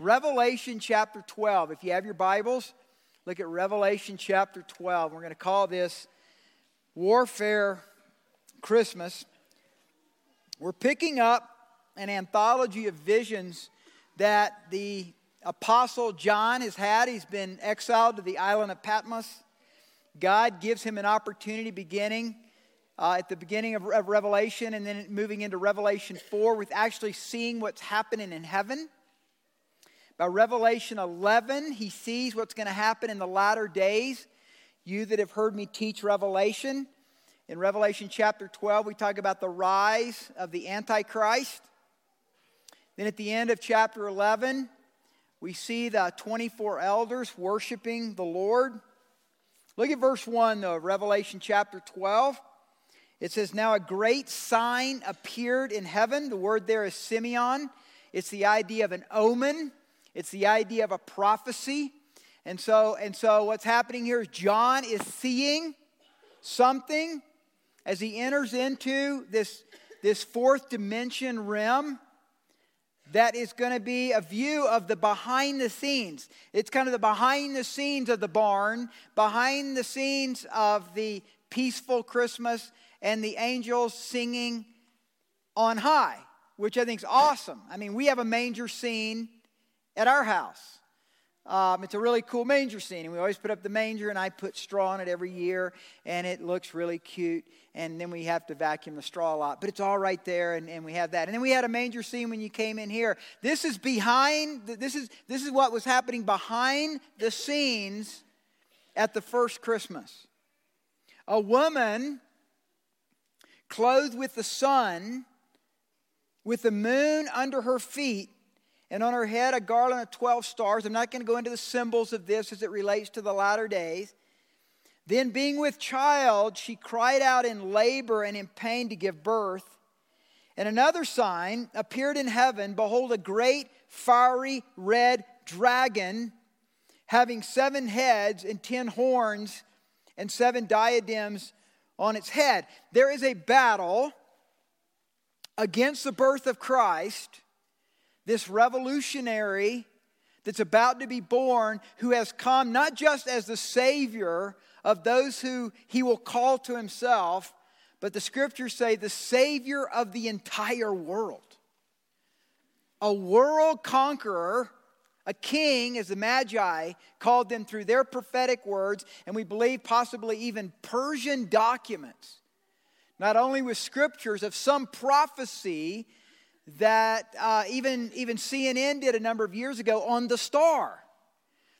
Revelation chapter 12. If you have your Bibles, look at Revelation chapter 12. We're going to call this Warfare Christmas. We're picking up an anthology of visions that the Apostle John has had. He's been exiled to the island of Patmos. God gives him an opportunity beginning uh, at the beginning of, of Revelation and then moving into Revelation 4 with actually seeing what's happening in heaven. By Revelation 11, he sees what's going to happen in the latter days. You that have heard me teach Revelation, in Revelation chapter 12, we talk about the rise of the Antichrist. Then at the end of chapter 11, we see the 24 elders worshiping the Lord. Look at verse 1 though, Revelation chapter 12. It says, Now a great sign appeared in heaven. The word there is semeion. It's the idea of an omen, it's the idea of a prophecy. And so, and so what's happening here is John is seeing something as he enters into this, this fourth dimension realm that is going to be a view of the behind the scenes. It's kind of the behind the scenes of the barn, behind the scenes of the peaceful Christmas, and the angels singing on high, which I think is awesome. I mean, we have a manger scene at our house. Um, it's a really cool manger scene, and we always put up the manger, and I put straw on it every year, and it looks really cute. And then we have to vacuum the straw a lot, but it's all right there, and, and we have that. And then we had a manger scene when you came in here. This is behind. This is this is what was happening behind the scenes at the first Christmas. A woman clothed with the sun, with the moon under her feet and on her head a garland of 12 stars. I'm not going to go into the symbols of this as it relates to the latter days. Then, being with child, she cried out in labor and in pain to give birth. And another sign appeared in heaven Behold, a great fiery red dragon having seven heads and ten horns and seven diadems on its head. There is a battle against the birth of Christ this revolutionary that's about to be born, who has come not just as the Savior of those who he will call to himself, but the scriptures say the Savior of the entire world. A world conqueror, a king, as the Magi called them through their prophetic words, and we believe possibly even Persian documents, not only with scriptures of some prophecy that uh, even, even CNN did a number of years ago on the star.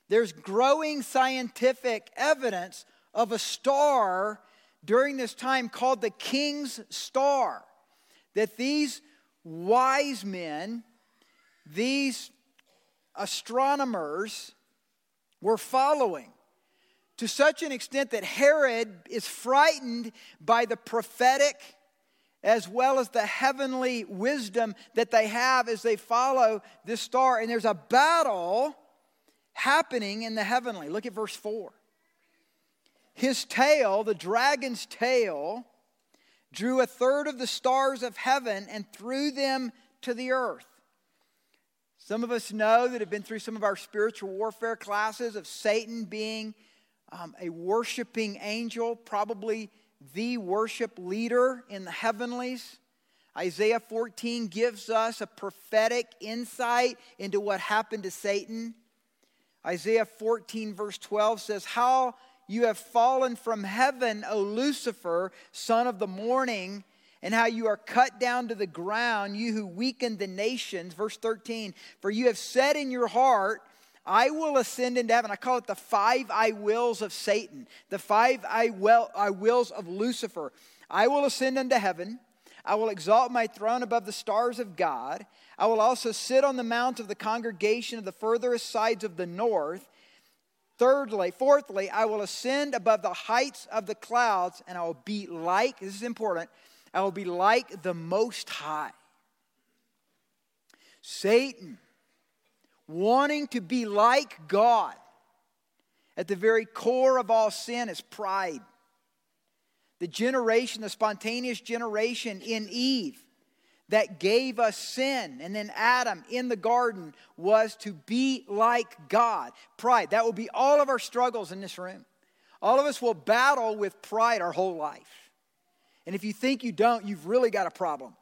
There's growing scientific evidence of a star during this time called the King's Star. That these wise men, these astronomers, were following to such an extent that Herod is frightened by the prophetic as well as the heavenly wisdom that they have as they follow this star. And there's a battle happening in the heavenly. Look at verse 4. His tail, the dragon's tail, drew a third of the stars of heaven and threw them to the earth. Some of us know that have been through some of our spiritual warfare classes of Satan being um, a worshiping angel, probably the worship leader in the heavenlies. Isaiah 14 gives us a prophetic insight into what happened to Satan. Isaiah 14, verse 12 says, How you have fallen from heaven, O Lucifer, son of the morning, and how you are cut down to the ground, you who weakened the nations. Verse 13, For you have said in your heart, I will ascend into heaven. I call it the five I wills of Satan, the five I, will, I wills of Lucifer. I will ascend into heaven. I will exalt my throne above the stars of God. I will also sit on the mount of the congregation of the furthest sides of the north. Thirdly, fourthly, I will ascend above the heights of the clouds, and I will be like, this is important, I will be like the Most High. Satan wanting to be like God. At the very core of all sin is pride. The generation, the spontaneous generation in Eve, that gave us sin. And then Adam in the garden was to be like God. Pride. That will be all of our struggles in this room. All of us will battle with pride our whole life. And if you think you don't, you've really got a problem.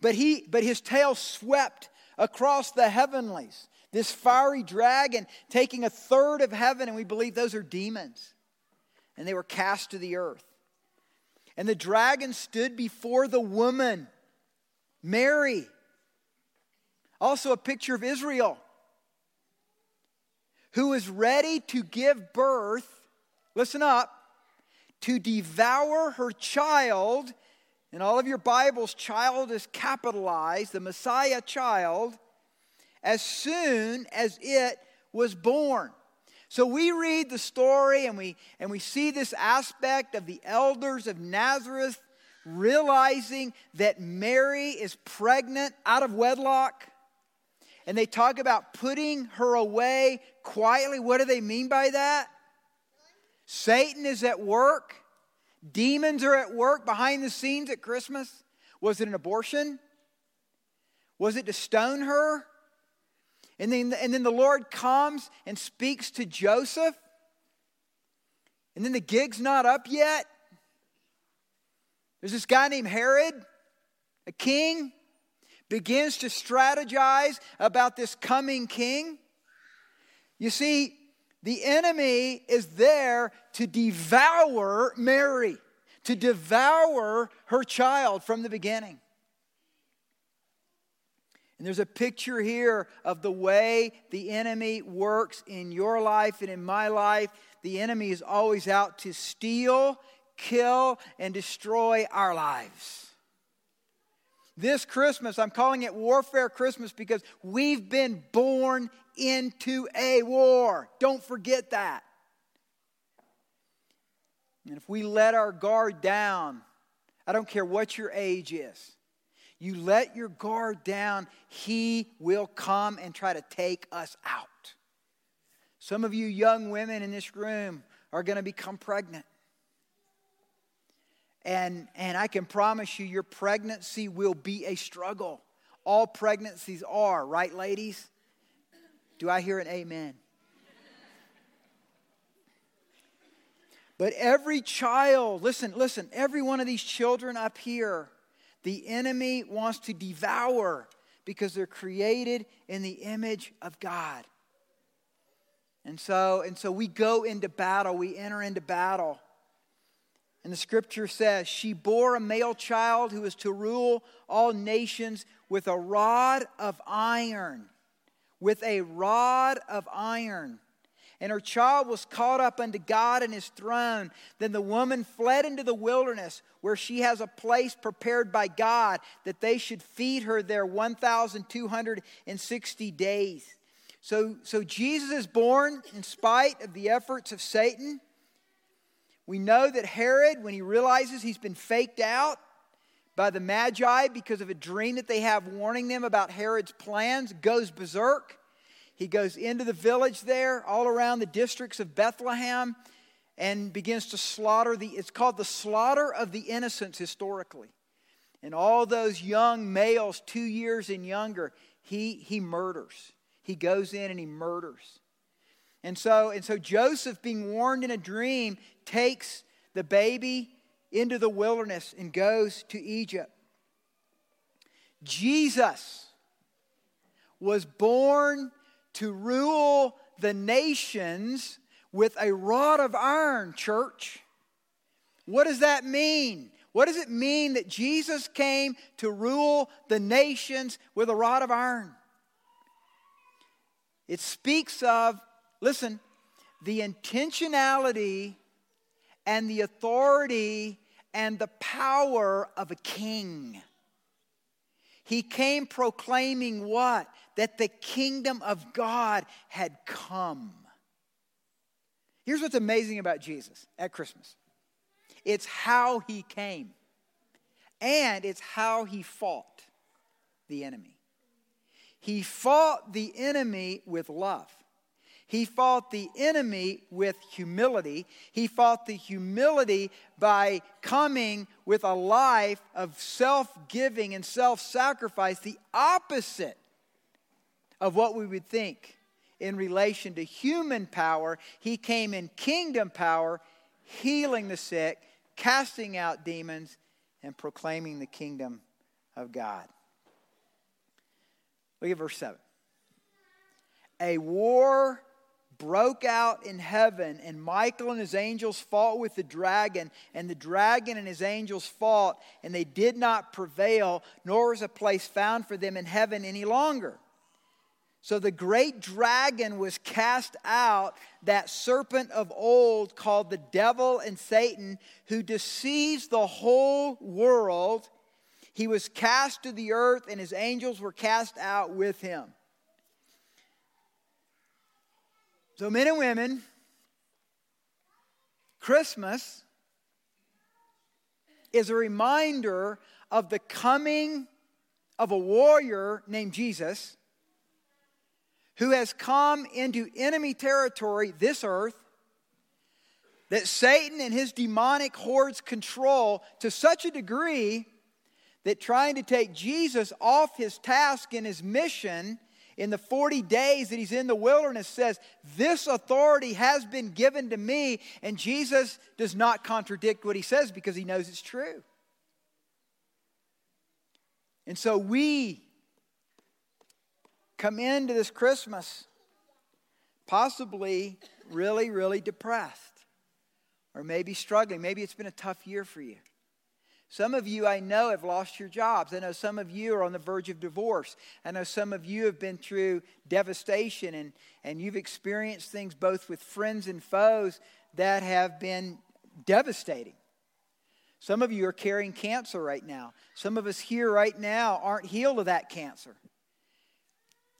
But he but his tail swept across the heavenlies. This fiery dragon taking a third of heaven, and we believe those are demons. And they were cast to the earth. And the dragon stood before the woman, Mary. Also, a picture of Israel, who is ready to give birth, listen up, to devour her child. In all of your Bibles, child is capitalized, the Messiah child, as soon as it was born. So we read the story and we, and we see this aspect of the elders of Nazareth realizing that Mary is pregnant out of wedlock. And they talk about putting her away quietly. What do they mean by that? Satan is at work. Demons are at work behind the scenes at Christmas. Was it an abortion? Was it to stone her? And then, and then the Lord comes and speaks to Joseph. And then the gig's not up yet. There's this guy named Herod, a king, begins to strategize about this coming king. You see, the enemy is there to devour Mary, to devour her child from the beginning. And there's a picture here of the way the enemy works in your life and in my life. The enemy is always out to steal, kill, and destroy our lives. This Christmas, I'm calling it Warfare Christmas because we've been born into a war. Don't forget that. And if we let our guard down, I don't care what your age is, you let your guard down, he will come and try to take us out. Some of you young women in this room are going to become pregnant. And, and I can promise you, your pregnancy will be a struggle. All pregnancies are, right, ladies? Do I hear an amen? But every child, listen, listen, every one of these children up here the enemy wants to devour because they're created in the image of God. And so, and so we go into battle, we enter into battle. And the scripture says, She bore a male child who was to rule all nations with a rod of iron. With a rod of iron and her child was caught up unto God and his throne. Then the woman fled into the wilderness, where she has a place prepared by God that they should feed her there 1,260 days. So, so Jesus is born in spite of the efforts of Satan. We know that Herod, when he realizes he's been faked out by the Magi because of a dream that they have warning them about Herod's plans, goes berserk. He goes into the village there, all around the districts of Bethlehem, and begins to slaughter the, it's called the slaughter of the innocents historically. And all those young males, two years and younger, he, he murders. He goes in and he murders. And so, and so Joseph, being warned in a dream, takes the baby into the wilderness and goes to Egypt. Jesus was born to rule the nations with a rod of iron, church. What does that mean? What does it mean that Jesus came to rule the nations with a rod of iron? It speaks of, listen, the intentionality and the authority and the power of a king. He came proclaiming what? That the kingdom of God had come. Here's what's amazing about Jesus at Christmas it's how he came, and it's how he fought the enemy. He fought the enemy with love. He fought the enemy with humility. He fought the humility by coming with a life of self giving and self sacrifice, the opposite of what we would think in relation to human power. He came in kingdom power, healing the sick, casting out demons, and proclaiming the kingdom of God. Look at verse 7. A war broke out in heaven, and Michael and his angels fought with the dragon, and the dragon and his angels fought, and they did not prevail, nor was a place found for them in heaven any longer. So the great dragon was cast out, that serpent of old called the devil and Satan, who deceives the whole world. He was cast to the earth, and his angels were cast out with him. So, men and women, Christmas is a reminder of the coming of a warrior named Jesus who has come into enemy territory, this earth, that Satan and his demonic hordes control to such a degree that trying to take Jesus off his task and his mission in the 40 days that he's in the wilderness says, This authority has been given to me. And Jesus does not contradict what he says because he knows it's true. And so we come into this Christmas possibly really, really depressed or maybe struggling. Maybe it's been a tough year for you. Some of you I know have lost your jobs. I know some of you are on the verge of divorce. I know some of you have been through devastation and, and you've experienced things both with friends and foes that have been devastating. Some of you are carrying cancer right now. Some of us here right now aren't healed of that cancer.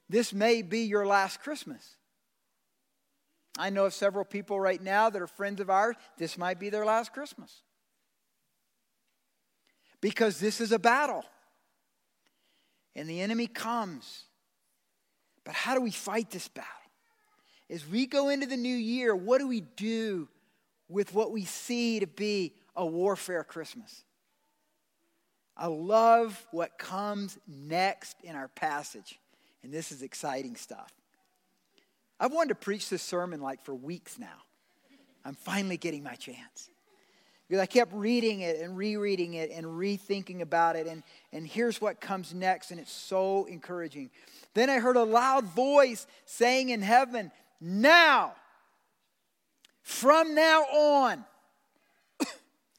This may be your last Christmas. I know of several people right now that are friends of ours. This might be their last Christmas because this is a battle. And the enemy comes. But how do we fight this battle? As we go into the new year, what do we do with what we see to be a warfare Christmas? I love what comes next in our passage. And this is exciting stuff. I've wanted to preach this sermon like for weeks now. I'm finally getting my chance. Because I kept reading it and rereading it and rethinking about it. And, and here's what comes next, and it's so encouraging. Then I heard a loud voice saying in heaven, Now, from now on,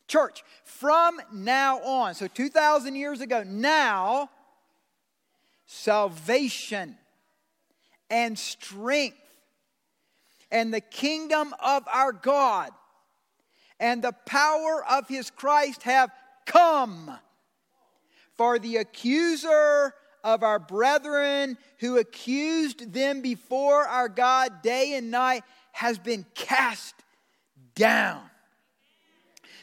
church, from now on, so 2,000 years ago, now, salvation and strength and the kingdom of our God and the power of his Christ have come. For the accuser of our brethren who accused them before our God day and night has been cast down.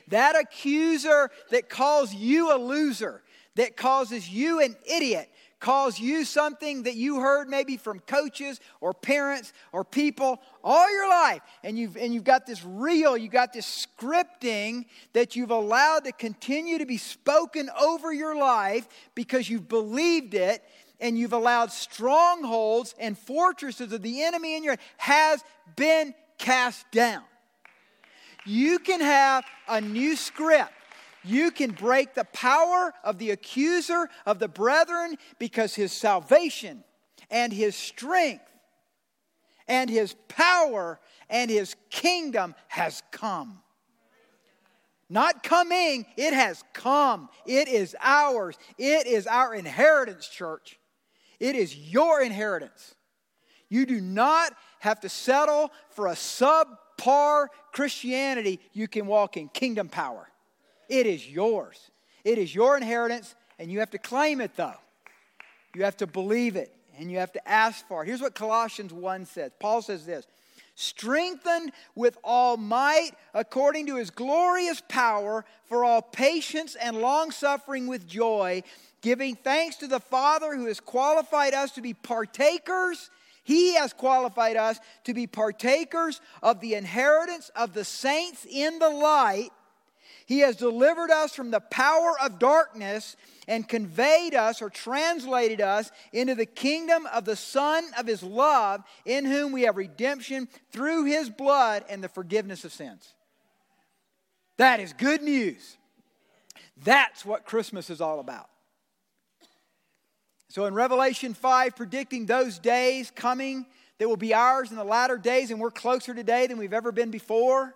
That accuser that calls you a loser, that causes you an idiot, calls you something that you heard maybe from coaches or parents or people all your life. And you've and you've got this real you've got this scripting that you've allowed to continue to be spoken over your life because you've believed it and you've allowed strongholds and fortresses of the enemy in your has been cast down. You can have a new script you can break the power of the accuser of the brethren because his salvation and his strength and his power and his kingdom has come. Not coming, it has come. It is ours. It is our inheritance, church. It is your inheritance. You do not have to settle for a subpar Christianity. You can walk in kingdom power. It is yours. It is your inheritance, and you have to claim it, though. You have to believe it, and you have to ask for it. Here's what Colossians 1 says Paul says this strengthened with all might according to his glorious power for all patience and long suffering with joy, giving thanks to the Father who has qualified us to be partakers He has qualified us to be partakers of the inheritance of the saints in the light. He has delivered us from the power of darkness and conveyed us or translated us into the kingdom of the Son of His love, in whom we have redemption through His blood and the forgiveness of sins. That is good news. That's what Christmas is all about. So in Revelation 5, predicting those days coming that will be ours in the latter days, and we're closer today than we've ever been before.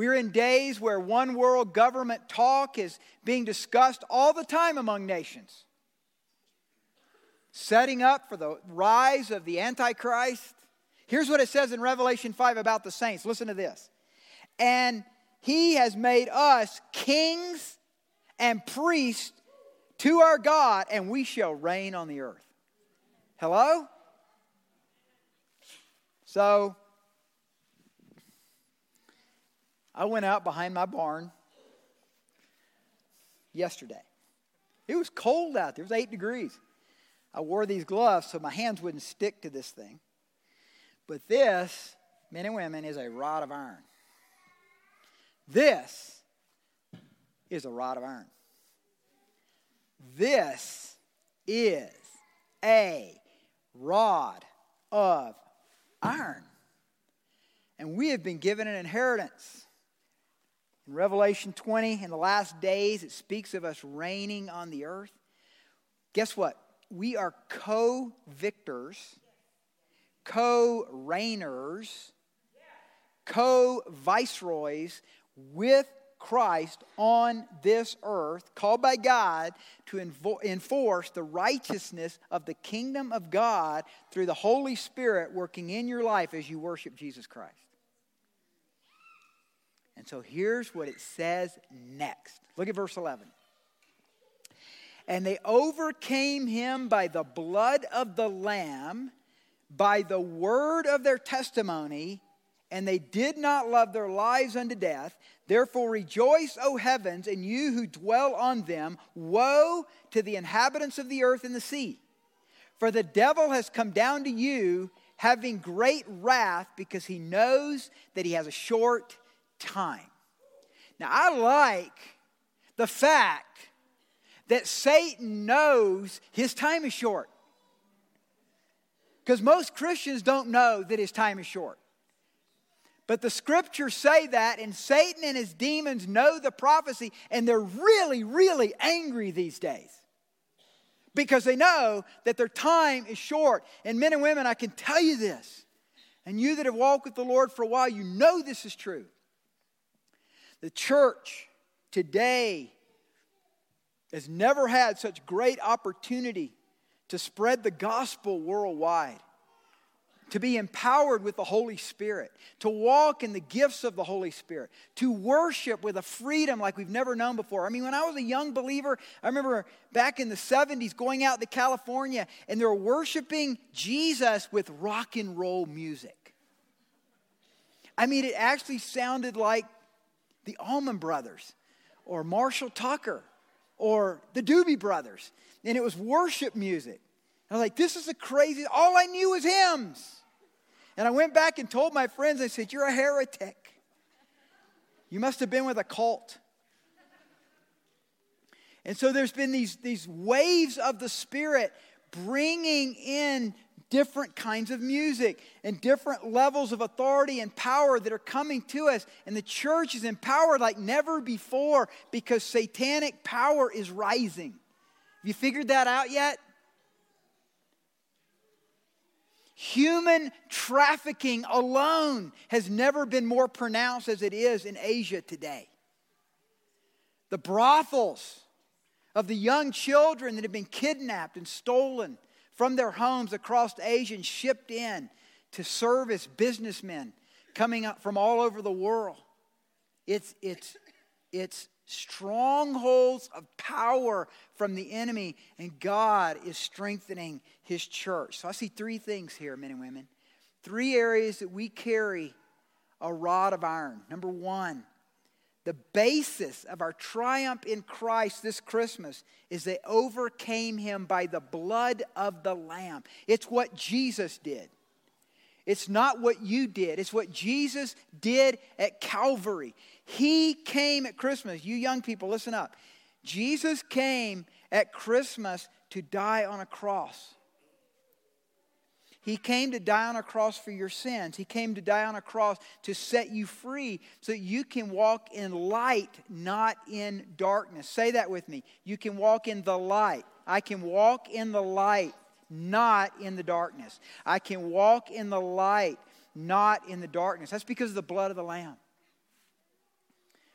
We're in days where one world government talk is being discussed all the time among nations, setting up for the rise of the Antichrist. Here's what it says in Revelation 5 about the saints. Listen to this. And he has made us kings and priests to our God, and we shall reign on the earth. Hello? So, I went out behind my barn yesterday. It was cold out there, it was eight degrees. I wore these gloves so my hands wouldn't stick to this thing. But this, men and women, is a rod of iron. This is a rod of iron. This is a rod of iron. And we have been given an inheritance. In Revelation 20, in the last days, it speaks of us reigning on the earth. Guess what? We are co victors, co reigners, co viceroys with Christ on this earth, called by God to enforce the righteousness of the kingdom of God through the Holy Spirit working in your life as you worship Jesus Christ. And so here's what it says next. Look at verse 11. And they overcame him by the blood of the Lamb, by the word of their testimony and they did not love their lives unto death. Therefore rejoice, O heavens, and you who dwell on them. Woe to the inhabitants of the earth and the sea. For the devil has come down to you, having great wrath, because he knows that he has a short time. Now, I like the fact that Satan knows his time is short. Because most Christians don't know that his time is short. But the scriptures say that, and Satan and his demons know the prophecy, and they're really, really angry these days because they know that their time is short. And men and women, I can tell you this, and you that have walked with the Lord for a while, you know this is true. The church today has never had such great opportunity to spread the gospel worldwide to be empowered with the Holy Spirit, to walk in the gifts of the Holy Spirit, to worship with a freedom like we've never known before. I mean, when I was a young believer, I remember back in the 70s going out to California and they were worshiping Jesus with rock and roll music. I mean, it actually sounded like the Allman Brothers or Marshall Tucker or the Doobie Brothers. And it was worship music. I was like, this is the crazy, all I knew was hymns. And I went back and told my friends, I said, You're a heretic. You must have been with a cult. And so there's been these, these waves of the Spirit bringing in different kinds of music and different levels of authority and power that are coming to us. And the church is empowered like never before because satanic power is rising. Have you figured that out yet? Human trafficking alone has never been more pronounced as it is in Asia today. The brothels of the young children that have been kidnapped and stolen from their homes across Asia and shipped in to serve as businessmen coming up from all over the world. It's, it's, it's strongholds of power from the enemy, and God is strengthening his church. So I see three things here, men and women. Three areas that we carry a rod of iron. Number one, the basis of our triumph in Christ this Christmas is they overcame him by the blood of the Lamb. It's what Jesus did. It's not what you did, it's what Jesus did at Calvary. He came at Christmas. You young people, listen up. Jesus came at Christmas to die on a cross. He came to die on a cross for your sins. He came to die on a cross to set you free so that you can walk in light, not in darkness. Say that with me. You can walk in the light. I can walk in the light, not in the darkness. I can walk in the light, not in the darkness. That's because of the blood of the Lamb,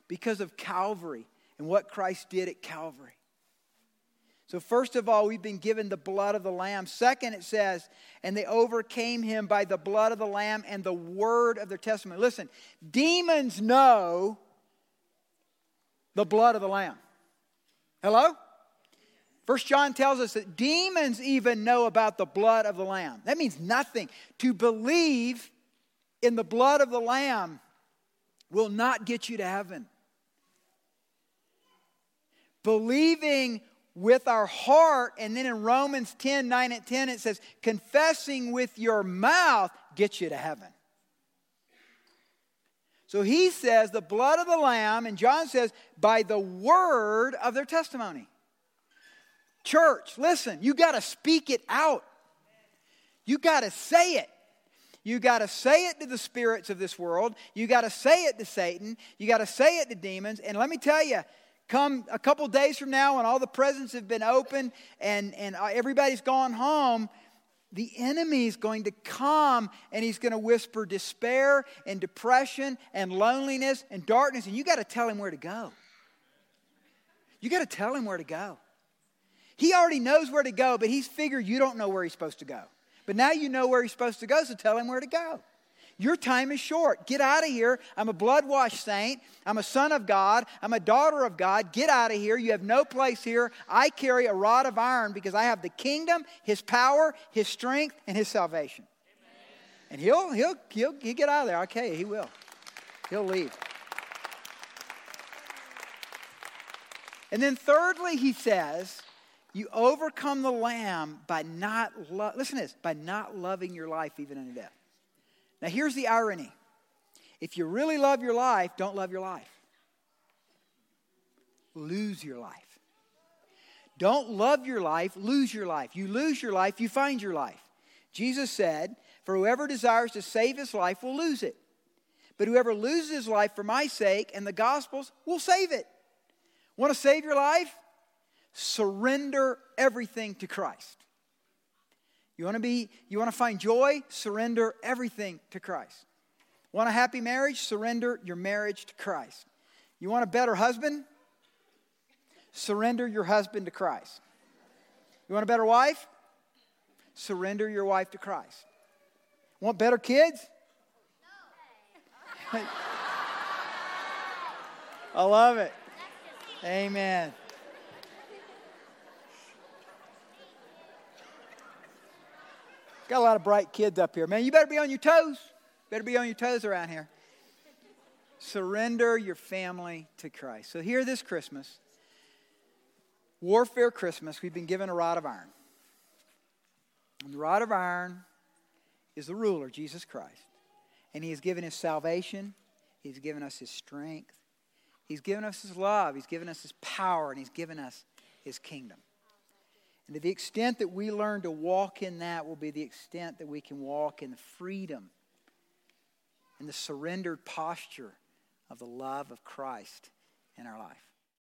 because of Calvary and what Christ did at Calvary. So, first of all, we've been given the blood of the Lamb. Second, it says, and they overcame him by the blood of the Lamb and the word of their testimony. Listen, demons know the blood of the Lamb. Hello? First John tells us that demons even know about the blood of the Lamb. That means nothing. To believe in the blood of the Lamb will not get you to heaven. Believing with our heart. And then in Romans 10 9 and 10, it says, confessing with your mouth gets you to heaven. So he says, the blood of the Lamb, and John says, by the word of their testimony. Church, listen, you got to speak it out. You got to say it. You got to say it to the spirits of this world. You got to say it to Satan. You got to say it to demons. And let me tell you, come a couple days from now when all the presents have been opened and, and uh, everybody's gone home, the enemy is going to come and he's going to whisper despair and depression and loneliness and darkness, and you got to tell him where to go. You got to tell him where to go. He already knows where to go, but he's figured you don't know where he's supposed to go. But now you know where he's supposed to go, so tell him where to go. Your time is short. Get out of here. I'm a blood washed saint. I'm a son of God. I'm a daughter of God. Get out of here. You have no place here. I carry a rod of iron because I have the kingdom, his power, his strength, and his salvation. Amen. And he'll, he'll, he'll, he'll get out of there. Okay, he will. He'll leave. And then, thirdly, he says, you overcome the lamb by not, lo- listen to this, by not loving your life even unto death. Now, here's the irony if you really love your life, don't love your life, lose your life. Don't love your life, lose your life. You lose your life, you find your life. Jesus said, For whoever desires to save his life will lose it. But whoever loses his life for my sake and the gospel's will save it. Want to save your life? Surrender everything to Christ. You want to be you want to find joy? Surrender everything to Christ. Want a happy marriage? Surrender your marriage to Christ. You want a better husband? Surrender your husband to Christ. You want a better wife? Surrender your wife to Christ. Want better kids? No. I love it. Amen. Got a lot of bright kids up here. Man, you better be on your toes. Better be on your toes around here. Surrender your family to Christ. So, here this Christmas, Warfare Christmas, we've been given a rod of iron. And the rod of iron is the ruler, Jesus Christ. And He has given His salvation, He's given us His strength, He's given us His love, He's given us His power, and He's given us His kingdom. And to the extent that we learn to walk in that will be the extent that we can walk in the freedom and the surrendered posture of the love of Christ in our life.